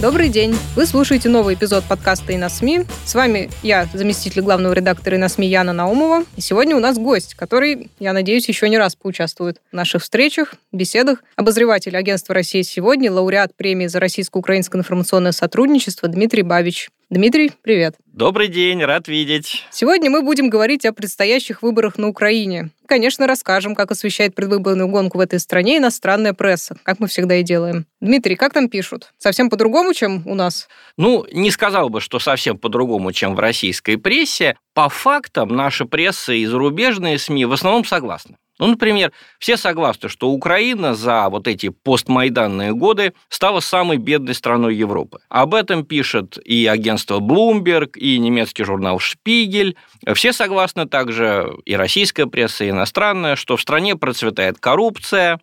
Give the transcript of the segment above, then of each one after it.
Добрый день! Вы слушаете новый эпизод подкаста «И на СМИ». С вами я, заместитель главного редактора «И на СМИ» Яна Наумова. И сегодня у нас гость, который, я надеюсь, еще не раз поучаствует в наших встречах, беседах. Обозреватель агентства «Россия сегодня», лауреат премии за российско-украинское информационное сотрудничество Дмитрий Бабич. Дмитрий, привет. Добрый день, рад видеть. Сегодня мы будем говорить о предстоящих выборах на Украине. Конечно, расскажем, как освещает предвыборную гонку в этой стране иностранная пресса, как мы всегда и делаем. Дмитрий, как там пишут? Совсем по-другому, чем у нас? Ну, не сказал бы, что совсем по-другому, чем в российской прессе. По фактам наша пресса и зарубежные СМИ в основном согласны. Ну, например, все согласны, что Украина за вот эти постмайданные годы стала самой бедной страной Европы. Об этом пишет и агентство Bloomberg, и немецкий журнал Шпигель. Все согласны также и российская пресса, и иностранная, что в стране процветает коррупция,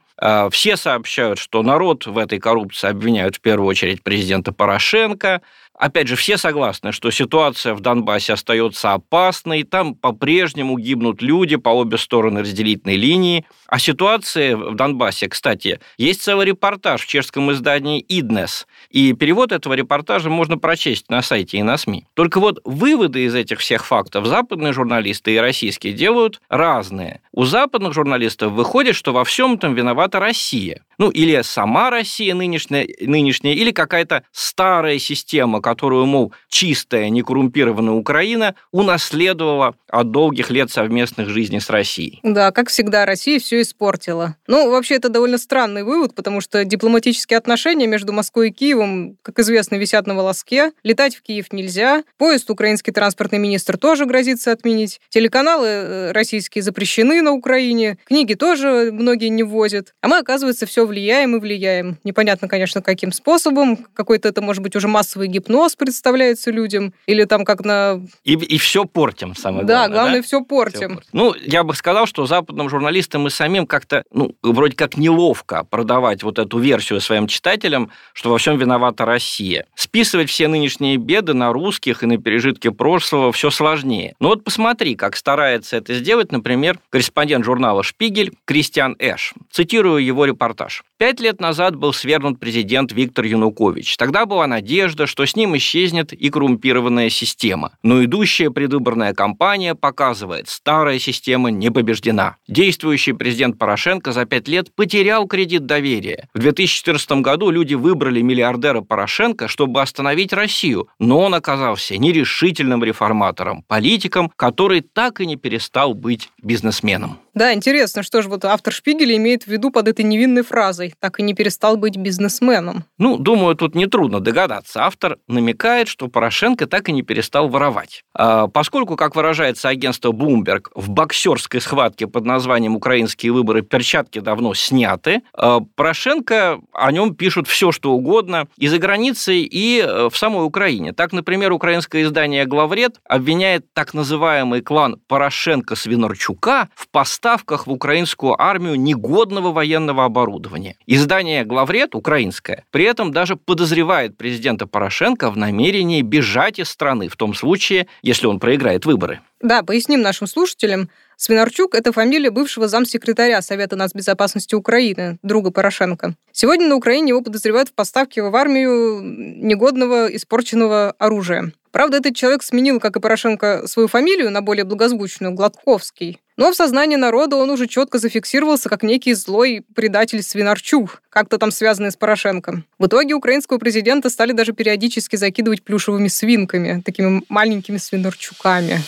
все сообщают, что народ в этой коррупции обвиняют в первую очередь президента Порошенко. Опять же, все согласны, что ситуация в Донбассе остается опасной, там по-прежнему гибнут люди по обе стороны разделительной линии. О ситуации в Донбассе, кстати, есть целый репортаж в чешском издании «Иднес», и перевод этого репортажа можно прочесть на сайте и на СМИ. Только вот выводы из этих всех фактов западные журналисты и российские делают разные. У западных журналистов выходит, что во всем этом виновата Россия. Ну, или сама Россия нынешняя, нынешняя или какая-то старая система, которую, мол, чистая, некоррумпированная Украина унаследовала от долгих лет совместных жизней с Россией. Да, как всегда, Россия все испортила. Ну, вообще, это довольно странный вывод, потому что дипломатические отношения между Москвой и Киевом, как известно, висят на волоске. Летать в Киев нельзя. Поезд украинский транспортный министр тоже грозится отменить. Телеканалы э, российские запрещены на Украине. Книги тоже многие не возят. А мы, оказывается, все влияем и влияем. Непонятно, конечно, каким способом. Какой-то это, может быть, уже массовый гипноз представляется людям. Или там как на... И, и все портим, самое да, главное. Главное, да, все портим. Все портим. Ну, я бы сказал, что западным журналистам и самим как-то, ну, вроде как неловко продавать вот эту версию своим читателям, что во всем виновата Россия. Списывать все нынешние беды на русских и на пережитки прошлого все сложнее. Но вот посмотри, как старается это сделать, например, корреспондент журнала «Шпигель» Кристиан Эш. Цитирую его репортаж. recherche. Пять лет назад был свергнут президент Виктор Янукович. Тогда была надежда, что с ним исчезнет и коррумпированная система. Но идущая предвыборная кампания показывает, старая система не побеждена. Действующий президент Порошенко за пять лет потерял кредит доверия. В 2014 году люди выбрали миллиардера Порошенко, чтобы остановить Россию, но он оказался нерешительным реформатором, политиком, который так и не перестал быть бизнесменом. Да, интересно, что же вот автор Шпигеля имеет в виду под этой невинной фразой «так и не перестал быть бизнесменом». Ну, думаю, тут нетрудно догадаться. Автор намекает, что Порошенко так и не перестал воровать. А, поскольку, как выражается агентство Bloomberg, в боксерской схватке под названием «Украинские выборы» перчатки давно сняты, а, Порошенко о нем пишут все, что угодно и за границей, и э, в самой Украине. Так, например, украинское издание «Главред» обвиняет так называемый клан Порошенко-Свинорчука в поставках в украинскую армию негодного военного оборудования. Издание «Главред» украинское при этом даже подозревает президента Порошенко в намерении бежать из страны в том случае, если он проиграет выборы. Да, поясним нашим слушателям. Свинарчук – это фамилия бывшего замсекретаря Совета нацбезопасности Украины, друга Порошенко. Сегодня на Украине его подозревают в поставке в армию негодного, испорченного оружия. Правда, этот человек сменил, как и Порошенко, свою фамилию на более благозвучную – Гладковский. Но в сознании народа он уже четко зафиксировался как некий злой предатель Свинарчук, как-то там связанный с Порошенко. В итоге украинского президента стали даже периодически закидывать плюшевыми свинками, такими маленькими Свинарчуками.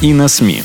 И на СМИ.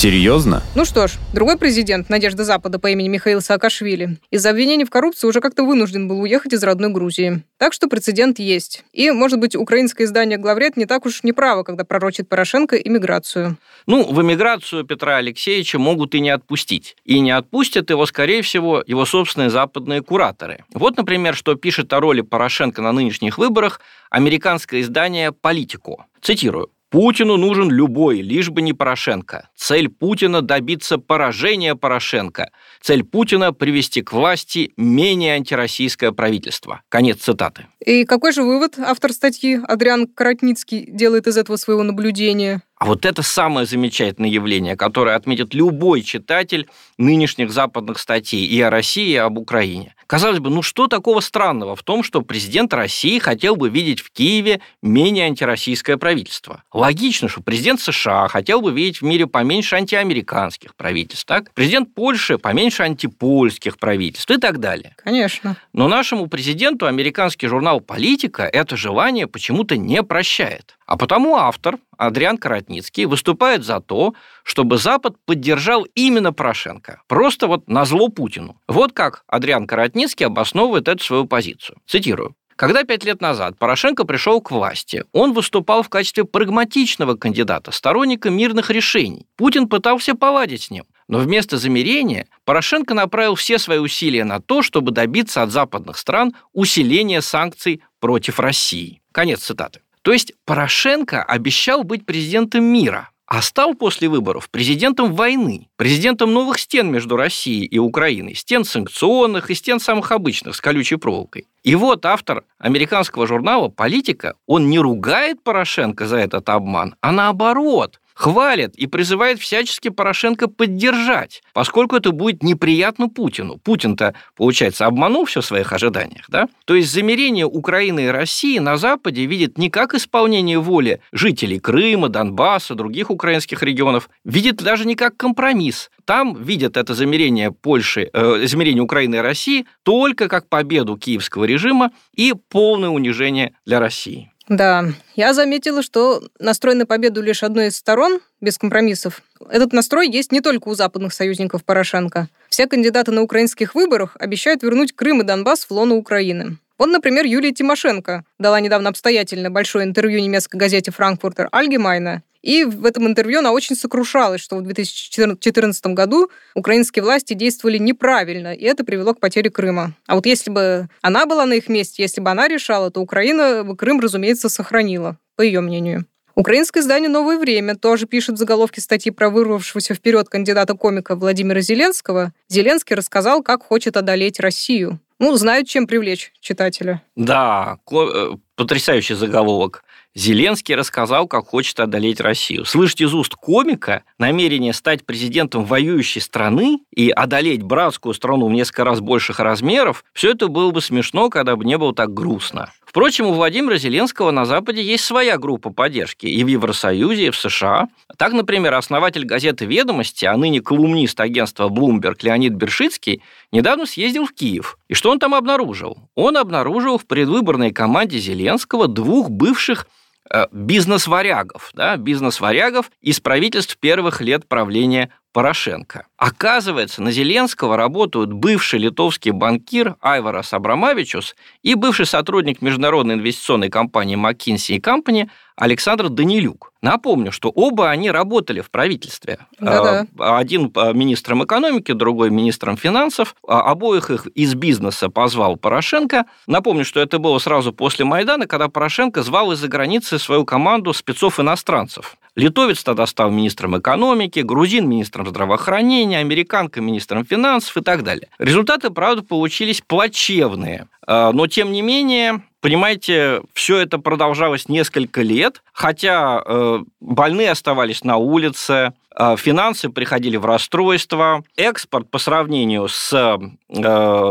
Серьезно? Ну что ж, другой президент, Надежда Запада по имени Михаил Саакашвили, из-за обвинений в коррупции уже как-то вынужден был уехать из родной Грузии. Так что прецедент есть. И, может быть, украинское издание «Главред» не так уж неправо, когда пророчит Порошенко иммиграцию. Ну, в эмиграцию Петра Алексеевича могут и не отпустить. И не отпустят его, скорее всего, его собственные западные кураторы. Вот, например, что пишет о роли Порошенко на нынешних выборах американское издание «Политико». Цитирую. Путину нужен любой, лишь бы не Порошенко. Цель Путина – добиться поражения Порошенко. Цель Путина – привести к власти менее антироссийское правительство. Конец цитаты. И какой же вывод автор статьи Адриан Каратницкий делает из этого своего наблюдения? А вот это самое замечательное явление, которое отметит любой читатель нынешних западных статей и о России, и об Украине. Казалось бы, ну что такого странного в том, что президент России хотел бы видеть в Киеве менее антироссийское правительство? Логично, что президент США хотел бы видеть в мире поменьше антиамериканских правительств, так? Президент Польши поменьше антипольских правительств и так далее. Конечно. Но нашему президенту американский журнал «Политика» это желание почему-то не прощает. А потому автор, Адриан Каратницкий, выступает за то, чтобы Запад поддержал именно Порошенко. Просто вот на зло Путину. Вот как Адриан Каратницкий обосновывает эту свою позицию. Цитирую. Когда пять лет назад Порошенко пришел к власти, он выступал в качестве прагматичного кандидата, сторонника мирных решений. Путин пытался поладить с ним. Но вместо замирения Порошенко направил все свои усилия на то, чтобы добиться от западных стран усиления санкций против России. Конец цитаты. То есть Порошенко обещал быть президентом мира, а стал после выборов президентом войны, президентом новых стен между Россией и Украиной, стен санкционных и стен самых обычных с колючей проволокой. И вот автор американского журнала «Политика», он не ругает Порошенко за этот обман, а наоборот, хвалит и призывает всячески Порошенко поддержать, поскольку это будет неприятно Путину. Путин-то, получается, обманул все в своих ожиданиях, да? То есть замерение Украины и России на Западе видит не как исполнение воли жителей Крыма, Донбасса, других украинских регионов, видит даже не как компромисс. Там видят это замерение Польши, э, замерение Украины и России только как победу киевского режима и полное унижение для России. Да, я заметила, что настрой на победу лишь одной из сторон, без компромиссов. Этот настрой есть не только у западных союзников Порошенко. Все кандидаты на украинских выборах обещают вернуть Крым и Донбасс в лоно Украины. Вот, например, Юлия Тимошенко дала недавно обстоятельно большое интервью немецкой газете «Франкфуртер Альгемайна», и в этом интервью она очень сокрушалась, что в 2014 году украинские власти действовали неправильно, и это привело к потере Крыма. А вот если бы она была на их месте, если бы она решала, то Украина бы Крым, разумеется, сохранила, по ее мнению. Украинское издание «Новое время» тоже пишет в заголовке статьи про вырвавшегося вперед кандидата-комика Владимира Зеленского. Зеленский рассказал, как хочет одолеть Россию. Ну, знают, чем привлечь читателя. Да, э, потрясающий заголовок. Зеленский рассказал, как хочет одолеть Россию. Слышать из уст комика намерение стать президентом воюющей страны и одолеть братскую страну в несколько раз больших размеров, все это было бы смешно, когда бы не было так грустно. Впрочем, у Владимира Зеленского на Западе есть своя группа поддержки и в Евросоюзе, и в США. Так, например, основатель газеты «Ведомости», а ныне колумнист агентства Bloomberg Леонид Бершицкий, недавно съездил в Киев. И что он там обнаружил? Он обнаружил в предвыборной команде Зеленского двух бывших Э, бизнес-варягов, да, бизнес-варягов из правительств первых лет правления Порошенко. Оказывается, на Зеленского работают бывший литовский банкир Айварас Абрамавичус и бывший сотрудник международной инвестиционной компании McKinsey Company Александр Данилюк. Напомню, что оба они работали в правительстве. Да-да. А, один министром экономики, другой министром финансов. А, обоих их из бизнеса позвал Порошенко. Напомню, что это было сразу после Майдана, когда Порошенко звал из-за границы свою команду спецов-иностранцев. Литовец тогда стал министром экономики, грузин – министром здравоохранения, американка – министром финансов и так далее. Результаты, правда, получились плачевные. А, но, тем не менее, Понимаете, все это продолжалось несколько лет, хотя э, больные оставались на улице, финансы приходили в расстройство, экспорт по сравнению с э,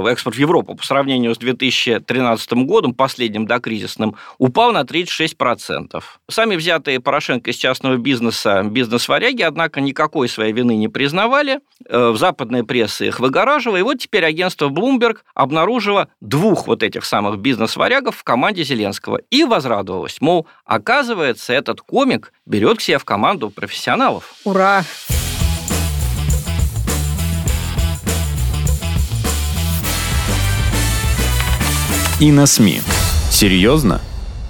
экспорт в Европу по сравнению с 2013 годом, последним докризисным, упал на 36%. Сами взятые Порошенко из частного бизнеса бизнес-варяги, однако, никакой своей вины не признавали. В западной прессе их выгораживало. И вот теперь агентство Bloomberg обнаружило двух вот этих самых бизнес-варягов в команде Зеленского и возрадовалась. Мол, оказывается, этот комик берет к себе в команду профессионалов. Ура! И на СМИ. Серьезно?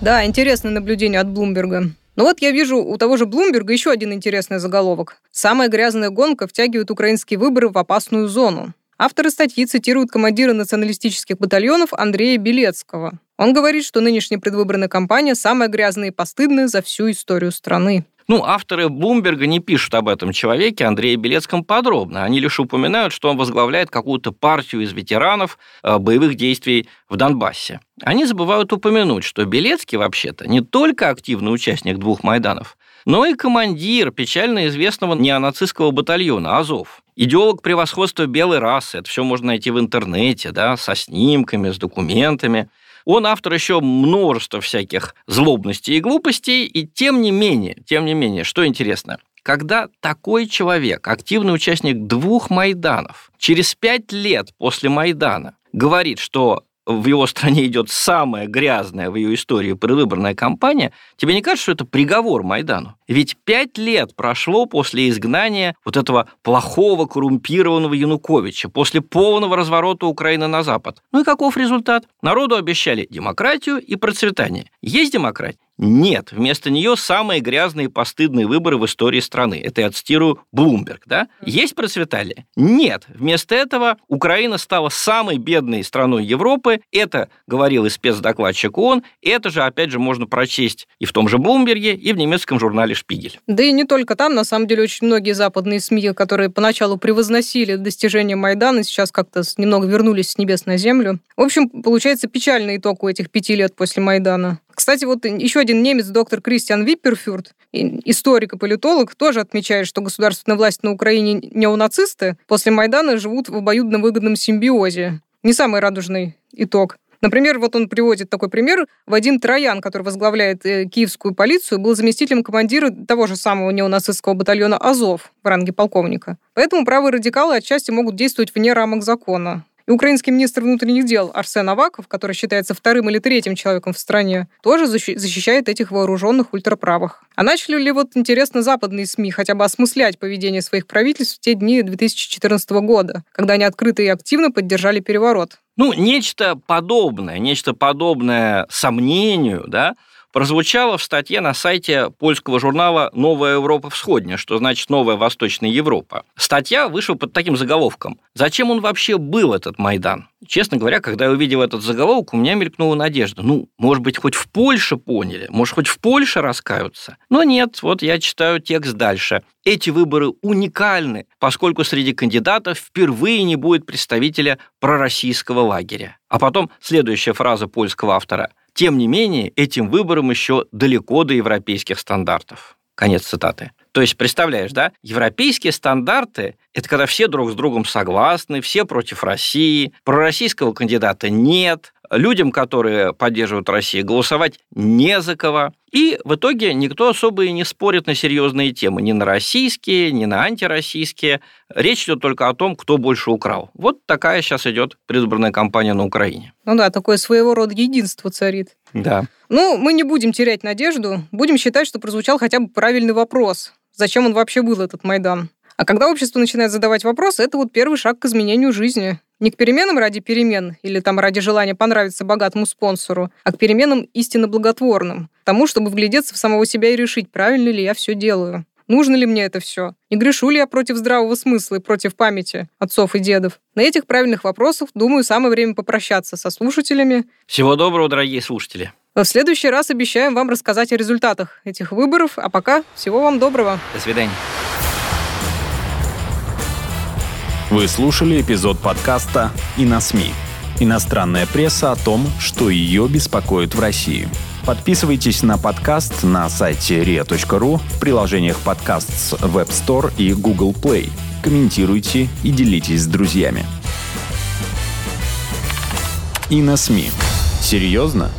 Да, интересное наблюдение от Блумберга. Но вот я вижу у того же Блумберга еще один интересный заголовок. «Самая грязная гонка втягивает украинские выборы в опасную зону». Авторы статьи цитируют командира националистических батальонов Андрея Белецкого. Он говорит, что нынешняя предвыборная кампания самая грязная и постыдная за всю историю страны. Ну, авторы Блумберга не пишут об этом человеке, Андрея Белецком, подробно. Они лишь упоминают, что он возглавляет какую-то партию из ветеранов э, боевых действий в Донбассе. Они забывают упомянуть, что Белецкий, вообще-то, не только активный участник двух Майданов, но и командир печально известного неонацистского батальона «Азов». Идеолог превосходства белой расы, это все можно найти в интернете, да, со снимками, с документами. Он автор еще множества всяких злобностей и глупостей, и тем не менее, тем не менее, что интересно, когда такой человек, активный участник двух Майданов, через пять лет после Майдана говорит, что в его стране идет самая грязная в ее истории предвыборная кампания, тебе не кажется, что это приговор Майдану? Ведь пять лет прошло после изгнания вот этого плохого, коррумпированного Януковича, после полного разворота Украины на Запад. Ну и каков результат? Народу обещали демократию и процветание. Есть демократия? Нет, вместо нее самые грязные и постыдные выборы в истории страны. Это я цитирую Блумберг, да? Есть процветали? Нет. Вместо этого Украина стала самой бедной страной Европы. Это говорил и спецдокладчик ООН. Это же, опять же, можно прочесть и в том же Блумберге, и в немецком журнале «Шпигель». Да и не только там. На самом деле, очень многие западные СМИ, которые поначалу превозносили достижения Майдана, сейчас как-то немного вернулись с небес на землю. В общем, получается печальный итог у этих пяти лет после Майдана. Кстати, вот еще один немец, доктор Кристиан Випперфюрт, историк и политолог, тоже отмечает, что государственная власть на Украине неонацисты после Майдана живут в обоюдно выгодном симбиозе. Не самый радужный итог. Например, вот он приводит такой пример. Вадим Троян, который возглавляет э, киевскую полицию, был заместителем командира того же самого неонацистского батальона «Азов» в ранге полковника. Поэтому правые радикалы отчасти могут действовать вне рамок закона. И украинский министр внутренних дел Арсен Аваков, который считается вторым или третьим человеком в стране, тоже защищает этих вооруженных ультраправых. А начали ли вот, интересно, западные СМИ хотя бы осмыслять поведение своих правительств в те дни 2014 года, когда они открыто и активно поддержали переворот? Ну, нечто подобное, нечто подобное сомнению, да, прозвучало в статье на сайте польского журнала «Новая Европа Всходняя», что значит «Новая Восточная Европа». Статья вышла под таким заголовком «Зачем он вообще был, этот Майдан?» Честно говоря, когда я увидел этот заголовок, у меня мелькнула надежда. Ну, может быть, хоть в Польше поняли, может, хоть в Польше раскаются. Но нет, вот я читаю текст дальше. Эти выборы уникальны, поскольку среди кандидатов впервые не будет представителя пророссийского лагеря. А потом следующая фраза польского автора. Тем не менее, этим выборам еще далеко до европейских стандартов. Конец цитаты. То есть, представляешь, да, европейские стандарты – это когда все друг с другом согласны, все против России, пророссийского кандидата нет, людям, которые поддерживают Россию, голосовать не за кого. И в итоге никто особо и не спорит на серьезные темы, ни на российские, ни на антироссийские. Речь идет только о том, кто больше украл. Вот такая сейчас идет предвыборная кампания на Украине. Ну да, такое своего рода единство царит. Да. Ну, мы не будем терять надежду, будем считать, что прозвучал хотя бы правильный вопрос. Зачем он вообще был, этот Майдан? А когда общество начинает задавать вопросы, это вот первый шаг к изменению жизни. Не к переменам ради перемен или там ради желания понравиться богатому спонсору, а к переменам истинно благотворным. Тому, чтобы вглядеться в самого себя и решить, правильно ли я все делаю. Нужно ли мне это все? Не грешу ли я против здравого смысла и против памяти отцов и дедов? На этих правильных вопросах, думаю, самое время попрощаться со слушателями. Всего доброго, дорогие слушатели. В следующий раз обещаем вам рассказать о результатах этих выборов. А пока всего вам доброго. До свидания. Вы слушали эпизод подкаста «И на СМИ». Иностранная пресса о том, что ее беспокоит в России. Подписывайтесь на подкаст на сайте ria.ru, в приложениях подкаст с Web Store и Google Play. Комментируйте и делитесь с друзьями. И на СМИ. Серьезно?